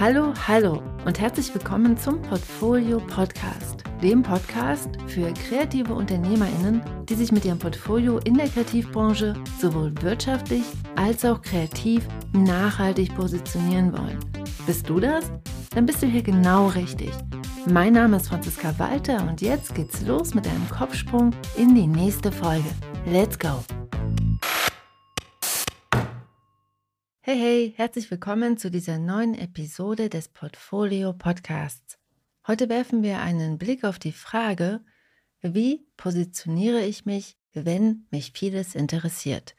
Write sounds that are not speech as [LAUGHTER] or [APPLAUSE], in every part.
Hallo, hallo und herzlich willkommen zum Portfolio Podcast, dem Podcast für kreative Unternehmerinnen, die sich mit ihrem Portfolio in der Kreativbranche sowohl wirtschaftlich als auch kreativ nachhaltig positionieren wollen. Bist du das? Dann bist du hier genau richtig. Mein Name ist Franziska Walter und jetzt geht's los mit einem Kopfsprung in die nächste Folge. Let's go! Hey, hey, herzlich willkommen zu dieser neuen Episode des Portfolio Podcasts. Heute werfen wir einen Blick auf die Frage, wie positioniere ich mich, wenn mich vieles interessiert?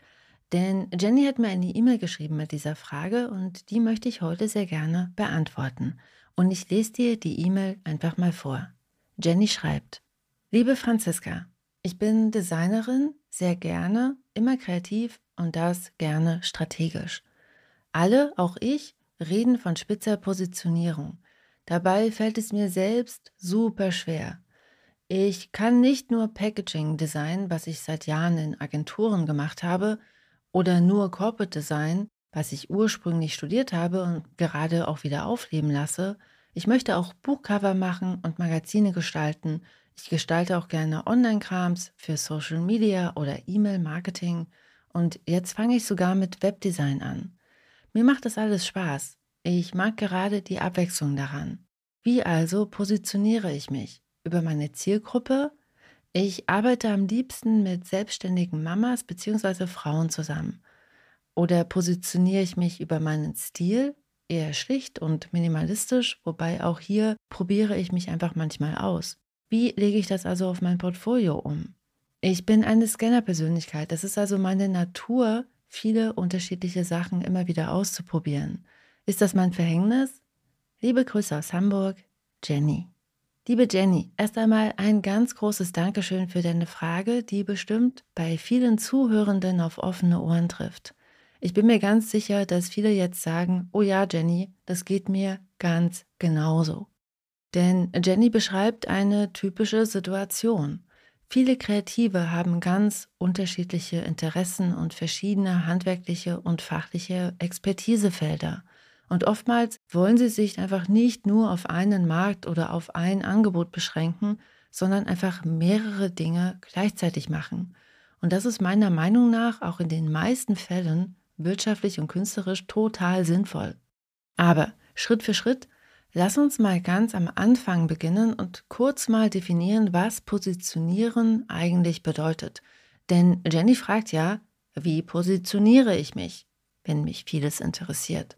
Denn Jenny hat mir eine E-Mail geschrieben mit dieser Frage und die möchte ich heute sehr gerne beantworten. Und ich lese dir die E-Mail einfach mal vor. Jenny schreibt, Liebe Franziska, ich bin Designerin, sehr gerne, immer kreativ und das gerne strategisch. Alle, auch ich, reden von spitzer Positionierung. Dabei fällt es mir selbst super schwer. Ich kann nicht nur Packaging Design, was ich seit Jahren in Agenturen gemacht habe, oder nur Corporate Design, was ich ursprünglich studiert habe und gerade auch wieder aufleben lasse. Ich möchte auch Buchcover machen und Magazine gestalten. Ich gestalte auch gerne Online-Krams für Social Media oder E-Mail-Marketing. Und jetzt fange ich sogar mit Webdesign an. Mir macht das alles Spaß. Ich mag gerade die Abwechslung daran. Wie also positioniere ich mich? Über meine Zielgruppe? Ich arbeite am liebsten mit selbstständigen Mamas bzw. Frauen zusammen. Oder positioniere ich mich über meinen Stil? Eher schlicht und minimalistisch, wobei auch hier probiere ich mich einfach manchmal aus. Wie lege ich das also auf mein Portfolio um? Ich bin eine Scanner-Persönlichkeit. Das ist also meine Natur, viele unterschiedliche Sachen immer wieder auszuprobieren. Ist das mein Verhängnis? Liebe Grüße aus Hamburg, Jenny. Liebe Jenny, erst einmal ein ganz großes Dankeschön für deine Frage, die bestimmt bei vielen Zuhörenden auf offene Ohren trifft. Ich bin mir ganz sicher, dass viele jetzt sagen, oh ja, Jenny, das geht mir ganz genauso. Denn Jenny beschreibt eine typische Situation. Viele Kreative haben ganz unterschiedliche Interessen und verschiedene handwerkliche und fachliche Expertisefelder. Und oftmals wollen sie sich einfach nicht nur auf einen Markt oder auf ein Angebot beschränken, sondern einfach mehrere Dinge gleichzeitig machen. Und das ist meiner Meinung nach auch in den meisten Fällen wirtschaftlich und künstlerisch total sinnvoll. Aber Schritt für Schritt Lass uns mal ganz am Anfang beginnen und kurz mal definieren, was Positionieren eigentlich bedeutet. Denn Jenny fragt ja, wie positioniere ich mich, wenn mich vieles interessiert?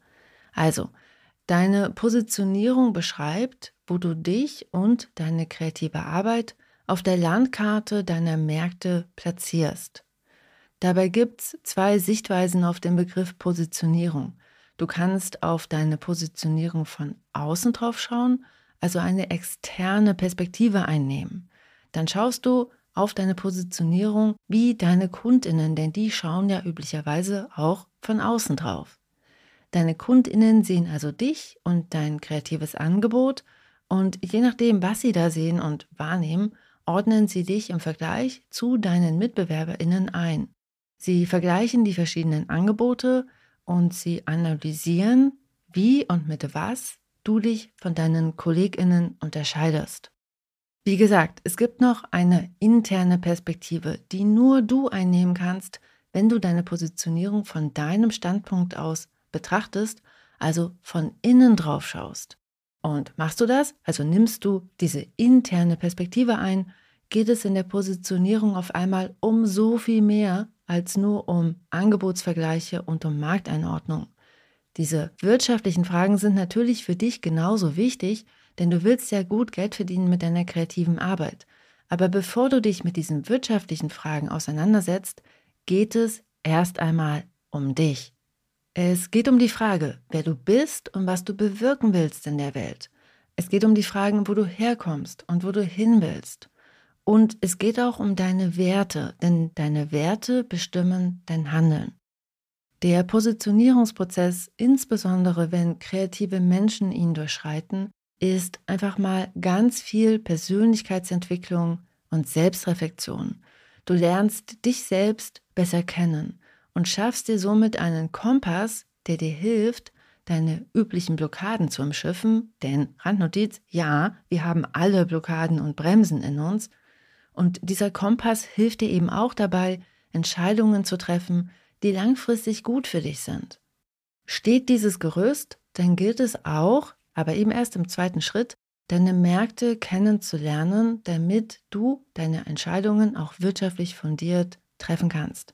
Also, deine Positionierung beschreibt, wo du dich und deine kreative Arbeit auf der Landkarte deiner Märkte platzierst. Dabei gibt es zwei Sichtweisen auf den Begriff Positionierung. Du kannst auf deine Positionierung von außen drauf schauen, also eine externe Perspektive einnehmen. Dann schaust du auf deine Positionierung wie deine Kundinnen, denn die schauen ja üblicherweise auch von außen drauf. Deine Kundinnen sehen also dich und dein kreatives Angebot und je nachdem, was sie da sehen und wahrnehmen, ordnen sie dich im Vergleich zu deinen Mitbewerberinnen ein. Sie vergleichen die verschiedenen Angebote, und sie analysieren, wie und mit was du dich von deinen Kolleginnen unterscheidest. Wie gesagt, es gibt noch eine interne Perspektive, die nur du einnehmen kannst, wenn du deine Positionierung von deinem Standpunkt aus betrachtest, also von innen drauf schaust. Und machst du das, also nimmst du diese interne Perspektive ein, geht es in der Positionierung auf einmal um so viel mehr als nur um Angebotsvergleiche und um Markteinordnung. Diese wirtschaftlichen Fragen sind natürlich für dich genauso wichtig, denn du willst ja gut Geld verdienen mit deiner kreativen Arbeit. Aber bevor du dich mit diesen wirtschaftlichen Fragen auseinandersetzt, geht es erst einmal um dich. Es geht um die Frage, wer du bist und was du bewirken willst in der Welt. Es geht um die Fragen, wo du herkommst und wo du hin willst. Und es geht auch um deine Werte, denn deine Werte bestimmen dein Handeln. Der Positionierungsprozess, insbesondere wenn kreative Menschen ihn durchschreiten, ist einfach mal ganz viel Persönlichkeitsentwicklung und Selbstreflexion. Du lernst dich selbst besser kennen und schaffst dir somit einen Kompass, der dir hilft, deine üblichen Blockaden zu umschiffen. Denn Randnotiz, ja, wir haben alle Blockaden und Bremsen in uns. Und dieser Kompass hilft dir eben auch dabei, Entscheidungen zu treffen, die langfristig gut für dich sind. Steht dieses Gerüst, dann gilt es auch, aber eben erst im zweiten Schritt, deine Märkte kennenzulernen, damit du deine Entscheidungen auch wirtschaftlich fundiert treffen kannst.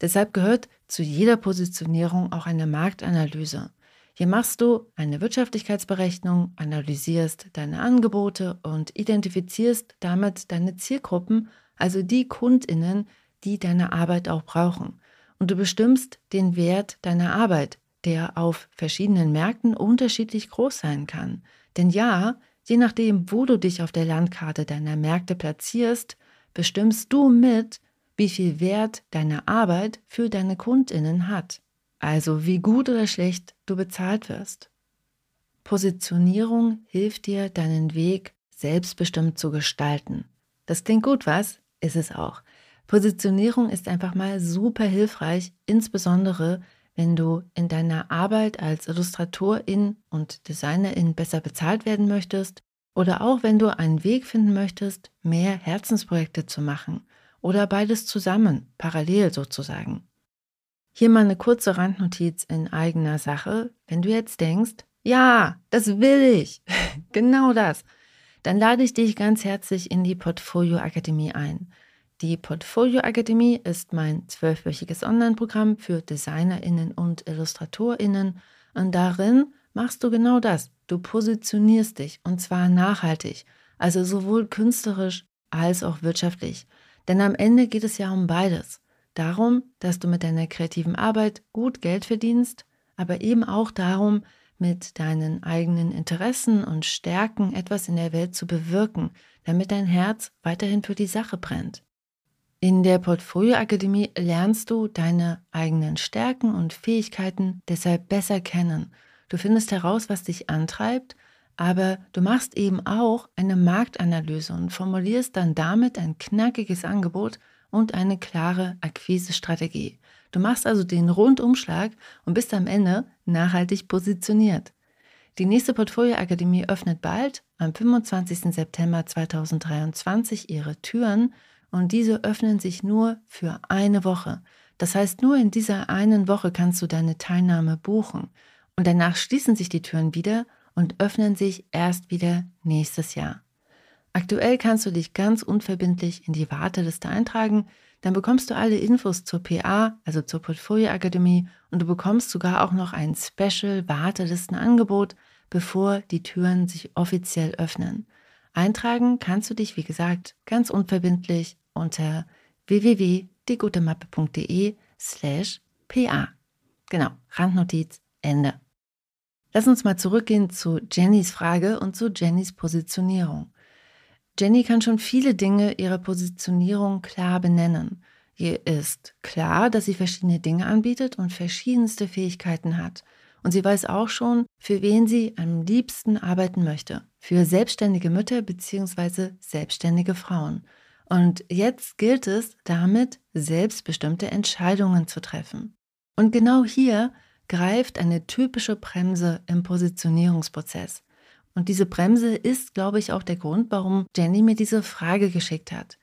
Deshalb gehört zu jeder Positionierung auch eine Marktanalyse. Hier machst du eine Wirtschaftlichkeitsberechnung, analysierst deine Angebote und identifizierst damit deine Zielgruppen, also die Kundinnen, die deine Arbeit auch brauchen. Und du bestimmst den Wert deiner Arbeit, der auf verschiedenen Märkten unterschiedlich groß sein kann. Denn ja, je nachdem, wo du dich auf der Landkarte deiner Märkte platzierst, bestimmst du mit, wie viel Wert deine Arbeit für deine Kundinnen hat. Also wie gut oder schlecht du bezahlt wirst. Positionierung hilft dir, deinen Weg selbstbestimmt zu gestalten. Das klingt gut, was? Ist es auch. Positionierung ist einfach mal super hilfreich, insbesondere wenn du in deiner Arbeit als Illustratorin und Designerin besser bezahlt werden möchtest oder auch wenn du einen Weg finden möchtest, mehr Herzensprojekte zu machen oder beides zusammen, parallel sozusagen. Hier mal eine kurze Randnotiz in eigener Sache. Wenn du jetzt denkst, ja, das will ich, [LAUGHS] genau das, dann lade ich dich ganz herzlich in die Portfolio Akademie ein. Die Portfolio Akademie ist mein zwölfwöchiges Online-Programm für DesignerInnen und IllustratorInnen und darin machst du genau das. Du positionierst dich und zwar nachhaltig, also sowohl künstlerisch als auch wirtschaftlich. Denn am Ende geht es ja um beides. Darum, dass du mit deiner kreativen Arbeit gut Geld verdienst, aber eben auch darum, mit deinen eigenen Interessen und Stärken etwas in der Welt zu bewirken, damit dein Herz weiterhin für die Sache brennt. In der Portfolio Akademie lernst du deine eigenen Stärken und Fähigkeiten deshalb besser kennen. Du findest heraus, was dich antreibt, aber du machst eben auch eine Marktanalyse und formulierst dann damit ein knackiges Angebot und eine klare Akquisestrategie. Du machst also den Rundumschlag und bist am Ende nachhaltig positioniert. Die nächste Portfolio Akademie öffnet bald, am 25. September 2023, ihre Türen und diese öffnen sich nur für eine Woche. Das heißt, nur in dieser einen Woche kannst du deine Teilnahme buchen. Und danach schließen sich die Türen wieder und öffnen sich erst wieder nächstes Jahr. Aktuell kannst du dich ganz unverbindlich in die Warteliste eintragen, dann bekommst du alle Infos zur PA, also zur Portfolio Akademie, und du bekommst sogar auch noch ein Special Wartelistenangebot, bevor die Türen sich offiziell öffnen. Eintragen kannst du dich, wie gesagt, ganz unverbindlich unter www.diegutemappe.de slash pa. Genau, Randnotiz, Ende. Lass uns mal zurückgehen zu Jennys Frage und zu Jennys Positionierung. Jenny kann schon viele Dinge ihrer Positionierung klar benennen. Ihr ist klar, dass sie verschiedene Dinge anbietet und verschiedenste Fähigkeiten hat. Und sie weiß auch schon, für wen sie am liebsten arbeiten möchte. Für selbstständige Mütter bzw. selbstständige Frauen. Und jetzt gilt es damit, selbstbestimmte Entscheidungen zu treffen. Und genau hier greift eine typische Bremse im Positionierungsprozess. Und diese Bremse ist, glaube ich, auch der Grund, warum Jenny mir diese Frage geschickt hat.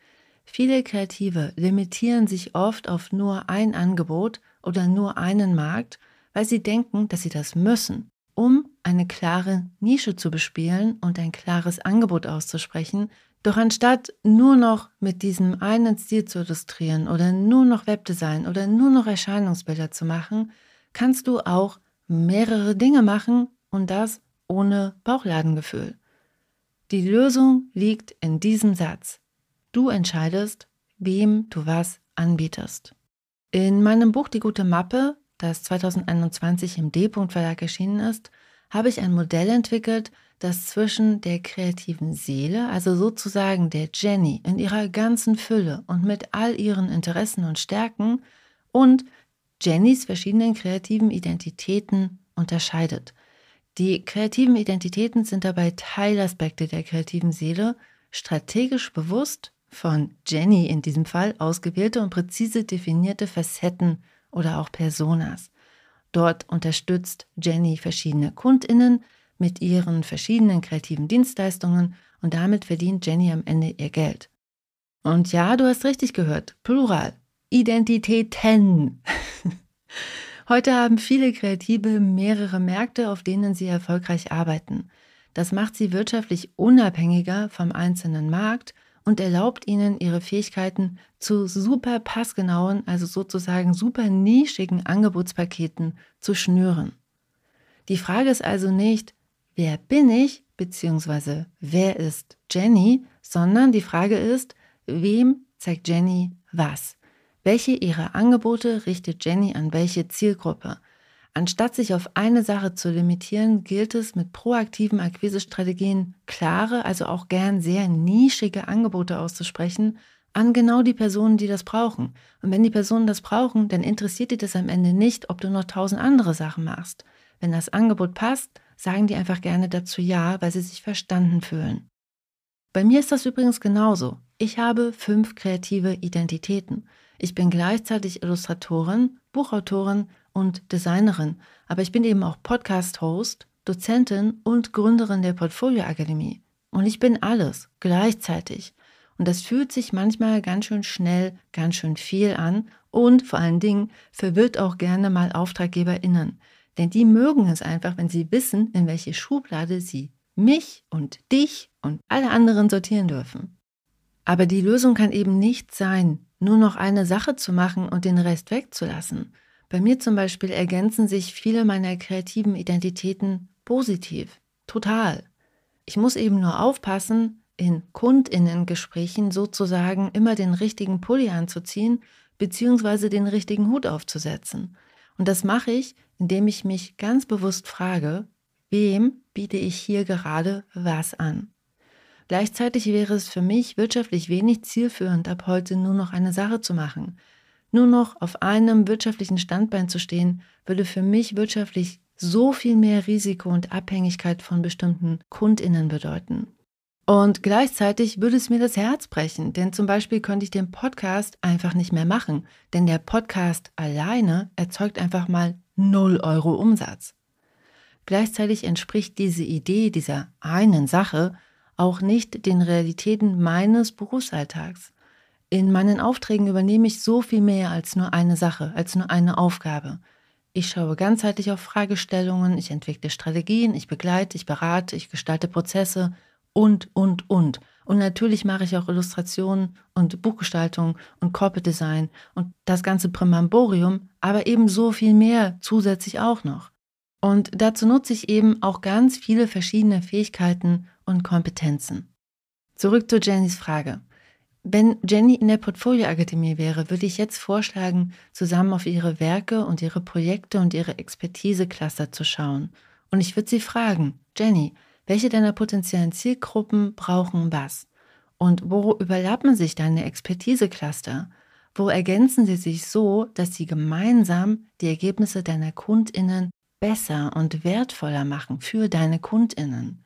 Viele Kreative limitieren sich oft auf nur ein Angebot oder nur einen Markt, weil sie denken, dass sie das müssen, um eine klare Nische zu bespielen und ein klares Angebot auszusprechen, doch anstatt nur noch mit diesem einen Stil zu illustrieren oder nur noch Webdesign oder nur noch Erscheinungsbilder zu machen, kannst du auch mehrere Dinge machen und das ohne Bauchladengefühl. Die Lösung liegt in diesem Satz. Du entscheidest, wem du was anbietest. In meinem Buch Die gute Mappe, das 2021 im D-Punkt Verlag erschienen ist, habe ich ein Modell entwickelt, das zwischen der kreativen Seele, also sozusagen der Jenny in ihrer ganzen Fülle und mit all ihren Interessen und Stärken und Jennys verschiedenen kreativen Identitäten unterscheidet. Die kreativen Identitäten sind dabei Teilaspekte der kreativen Seele, strategisch bewusst, von Jenny in diesem Fall ausgewählte und präzise definierte Facetten oder auch Personas. Dort unterstützt Jenny verschiedene Kundinnen mit ihren verschiedenen kreativen Dienstleistungen und damit verdient Jenny am Ende ihr Geld. Und ja, du hast richtig gehört, Plural, Identitäten. [LAUGHS] Heute haben viele Kreative mehrere Märkte, auf denen sie erfolgreich arbeiten. Das macht sie wirtschaftlich unabhängiger vom einzelnen Markt und erlaubt ihnen, ihre Fähigkeiten zu super passgenauen, also sozusagen super nischigen Angebotspaketen zu schnüren. Die Frage ist also nicht, wer bin ich, beziehungsweise wer ist Jenny, sondern die Frage ist, wem zeigt Jenny was? Welche ihrer Angebote richtet Jenny an welche Zielgruppe? Anstatt sich auf eine Sache zu limitieren, gilt es mit proaktiven Akquisestrategien klare, also auch gern sehr nischige Angebote auszusprechen an genau die Personen, die das brauchen. Und wenn die Personen das brauchen, dann interessiert die das am Ende nicht, ob du noch tausend andere Sachen machst. Wenn das Angebot passt, sagen die einfach gerne dazu Ja, weil sie sich verstanden fühlen. Bei mir ist das übrigens genauso. Ich habe fünf kreative Identitäten. Ich bin gleichzeitig Illustratorin, Buchautorin, und Designerin, aber ich bin eben auch Podcast-Host, Dozentin und Gründerin der Portfolio Akademie. Und ich bin alles gleichzeitig. Und das fühlt sich manchmal ganz schön schnell, ganz schön viel an und vor allen Dingen verwirrt auch gerne mal AuftraggeberInnen. Denn die mögen es einfach, wenn sie wissen, in welche Schublade sie mich und dich und alle anderen sortieren dürfen. Aber die Lösung kann eben nicht sein, nur noch eine Sache zu machen und den Rest wegzulassen. Bei mir zum Beispiel ergänzen sich viele meiner kreativen Identitäten positiv, total. Ich muss eben nur aufpassen, in Kundinnengesprächen sozusagen immer den richtigen Pulli anzuziehen, beziehungsweise den richtigen Hut aufzusetzen. Und das mache ich, indem ich mich ganz bewusst frage, wem biete ich hier gerade was an? Gleichzeitig wäre es für mich wirtschaftlich wenig zielführend, ab heute nur noch eine Sache zu machen. Nur noch auf einem wirtschaftlichen Standbein zu stehen, würde für mich wirtschaftlich so viel mehr Risiko und Abhängigkeit von bestimmten Kundinnen bedeuten. Und gleichzeitig würde es mir das Herz brechen, denn zum Beispiel könnte ich den Podcast einfach nicht mehr machen, denn der Podcast alleine erzeugt einfach mal 0 Euro Umsatz. Gleichzeitig entspricht diese Idee dieser einen Sache auch nicht den Realitäten meines Berufsalltags. In meinen Aufträgen übernehme ich so viel mehr als nur eine Sache, als nur eine Aufgabe. Ich schaue ganzheitlich auf Fragestellungen, ich entwickle Strategien, ich begleite, ich berate, ich gestalte Prozesse und, und, und. Und natürlich mache ich auch Illustrationen und Buchgestaltung und Corporate Design und das ganze Primamborium, aber eben so viel mehr zusätzlich auch noch. Und dazu nutze ich eben auch ganz viele verschiedene Fähigkeiten und Kompetenzen. Zurück zu Jennys Frage. Wenn Jenny in der Portfolioakademie wäre, würde ich jetzt vorschlagen, zusammen auf ihre Werke und ihre Projekte und ihre Expertise-Cluster zu schauen. Und ich würde sie fragen, Jenny, welche deiner potenziellen Zielgruppen brauchen was? Und wo überlappen sich deine Expertise-Cluster? Wo ergänzen sie sich so, dass sie gemeinsam die Ergebnisse deiner KundInnen besser und wertvoller machen für deine KundInnen?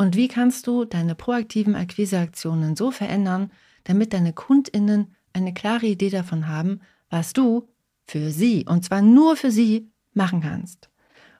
Und wie kannst du deine proaktiven Akquiseaktionen so verändern, damit deine Kundinnen eine klare Idee davon haben, was du für sie, und zwar nur für sie, machen kannst.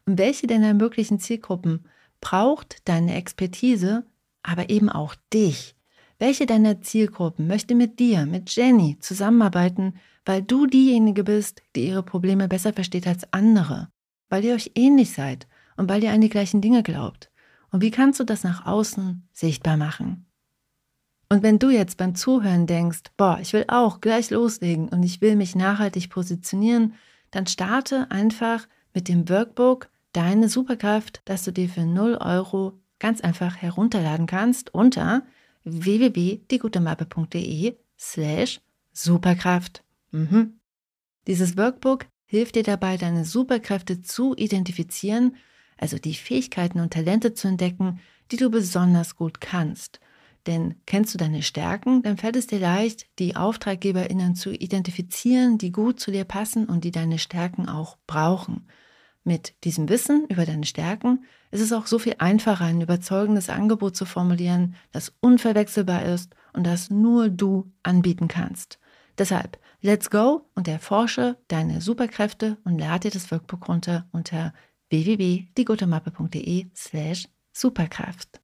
Und welche deiner möglichen Zielgruppen braucht deine Expertise, aber eben auch dich? Welche deiner Zielgruppen möchte mit dir, mit Jenny zusammenarbeiten, weil du diejenige bist, die ihre Probleme besser versteht als andere, weil ihr euch ähnlich seid und weil ihr an die gleichen Dinge glaubt? Und wie kannst du das nach außen sichtbar machen? Und wenn du jetzt beim Zuhören denkst, boah, ich will auch gleich loslegen und ich will mich nachhaltig positionieren, dann starte einfach mit dem Workbook Deine Superkraft, das du dir für 0 Euro ganz einfach herunterladen kannst unter www.diegutemappe.de slash Superkraft. Mhm. Dieses Workbook hilft dir dabei, deine Superkräfte zu identifizieren, also die Fähigkeiten und Talente zu entdecken, die du besonders gut kannst denn kennst du deine Stärken, dann fällt es dir leicht, die AuftraggeberInnen zu identifizieren, die gut zu dir passen und die deine Stärken auch brauchen. Mit diesem Wissen über deine Stärken ist es auch so viel einfacher, ein überzeugendes Angebot zu formulieren, das unverwechselbar ist und das nur du anbieten kannst. Deshalb, let's go und erforsche deine Superkräfte und lade dir das Workbook runter unter www.diegutemappe.de slash Superkraft.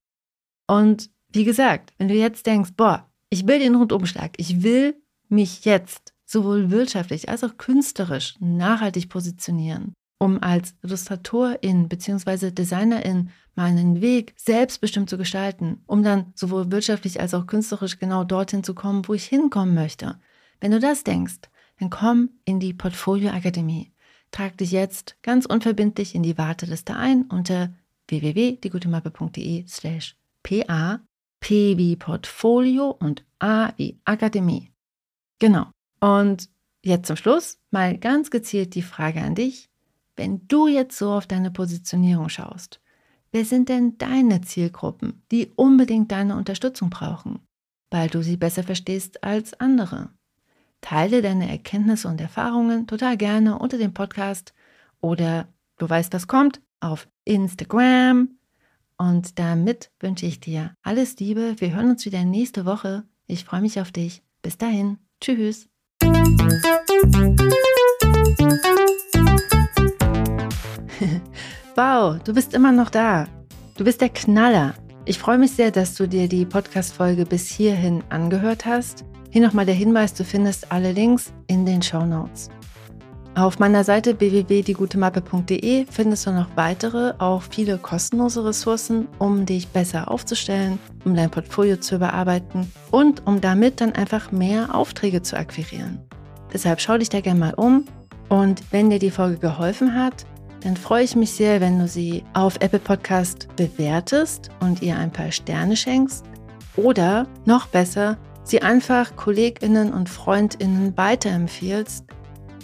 Und wie gesagt, wenn du jetzt denkst, boah, ich will den Rundumschlag, ich will mich jetzt sowohl wirtschaftlich als auch künstlerisch nachhaltig positionieren, um als Illustratorin bzw. Designerin meinen Weg selbstbestimmt zu gestalten, um dann sowohl wirtschaftlich als auch künstlerisch genau dorthin zu kommen, wo ich hinkommen möchte. Wenn du das denkst, dann komm in die Portfolio Akademie. Trag dich jetzt ganz unverbindlich in die Warteliste ein unter www.diegutemappe.de slash pa, p wie Portfolio und a wie Akademie. Genau. Und jetzt zum Schluss mal ganz gezielt die Frage an dich. Wenn du jetzt so auf deine Positionierung schaust, wer sind denn deine Zielgruppen, die unbedingt deine Unterstützung brauchen, weil du sie besser verstehst als andere? Teile deine Erkenntnisse und Erfahrungen total gerne unter dem Podcast oder du weißt, was kommt, auf Instagram. Und damit wünsche ich dir alles Liebe. Wir hören uns wieder nächste Woche. Ich freue mich auf dich. Bis dahin. Tschüss. [LAUGHS] wow, du bist immer noch da. Du bist der Knaller. Ich freue mich sehr, dass du dir die Podcast-Folge bis hierhin angehört hast. Hier nochmal der Hinweis, du findest alle Links in den Show Notes. Auf meiner Seite www.diegutemappe.de findest du noch weitere, auch viele kostenlose Ressourcen, um dich besser aufzustellen, um dein Portfolio zu überarbeiten und um damit dann einfach mehr Aufträge zu akquirieren. Deshalb schau dich da gerne mal um und wenn dir die Folge geholfen hat, dann freue ich mich sehr, wenn du sie auf Apple Podcast bewertest und ihr ein paar Sterne schenkst oder noch besser, sie einfach Kolleginnen und Freundinnen weiterempfiehlst,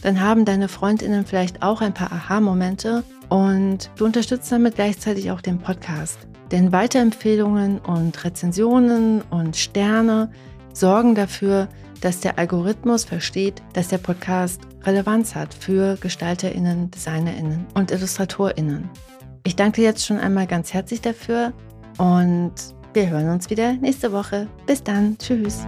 dann haben deine Freundinnen vielleicht auch ein paar Aha-Momente und du unterstützt damit gleichzeitig auch den Podcast. Denn Weiterempfehlungen und Rezensionen und Sterne sorgen dafür, dass der Algorithmus versteht, dass der Podcast Relevanz hat für Gestalterinnen, Designerinnen und Illustratorinnen. Ich danke dir jetzt schon einmal ganz herzlich dafür und wir hören uns wieder nächste Woche. Bis dann. Tschüss.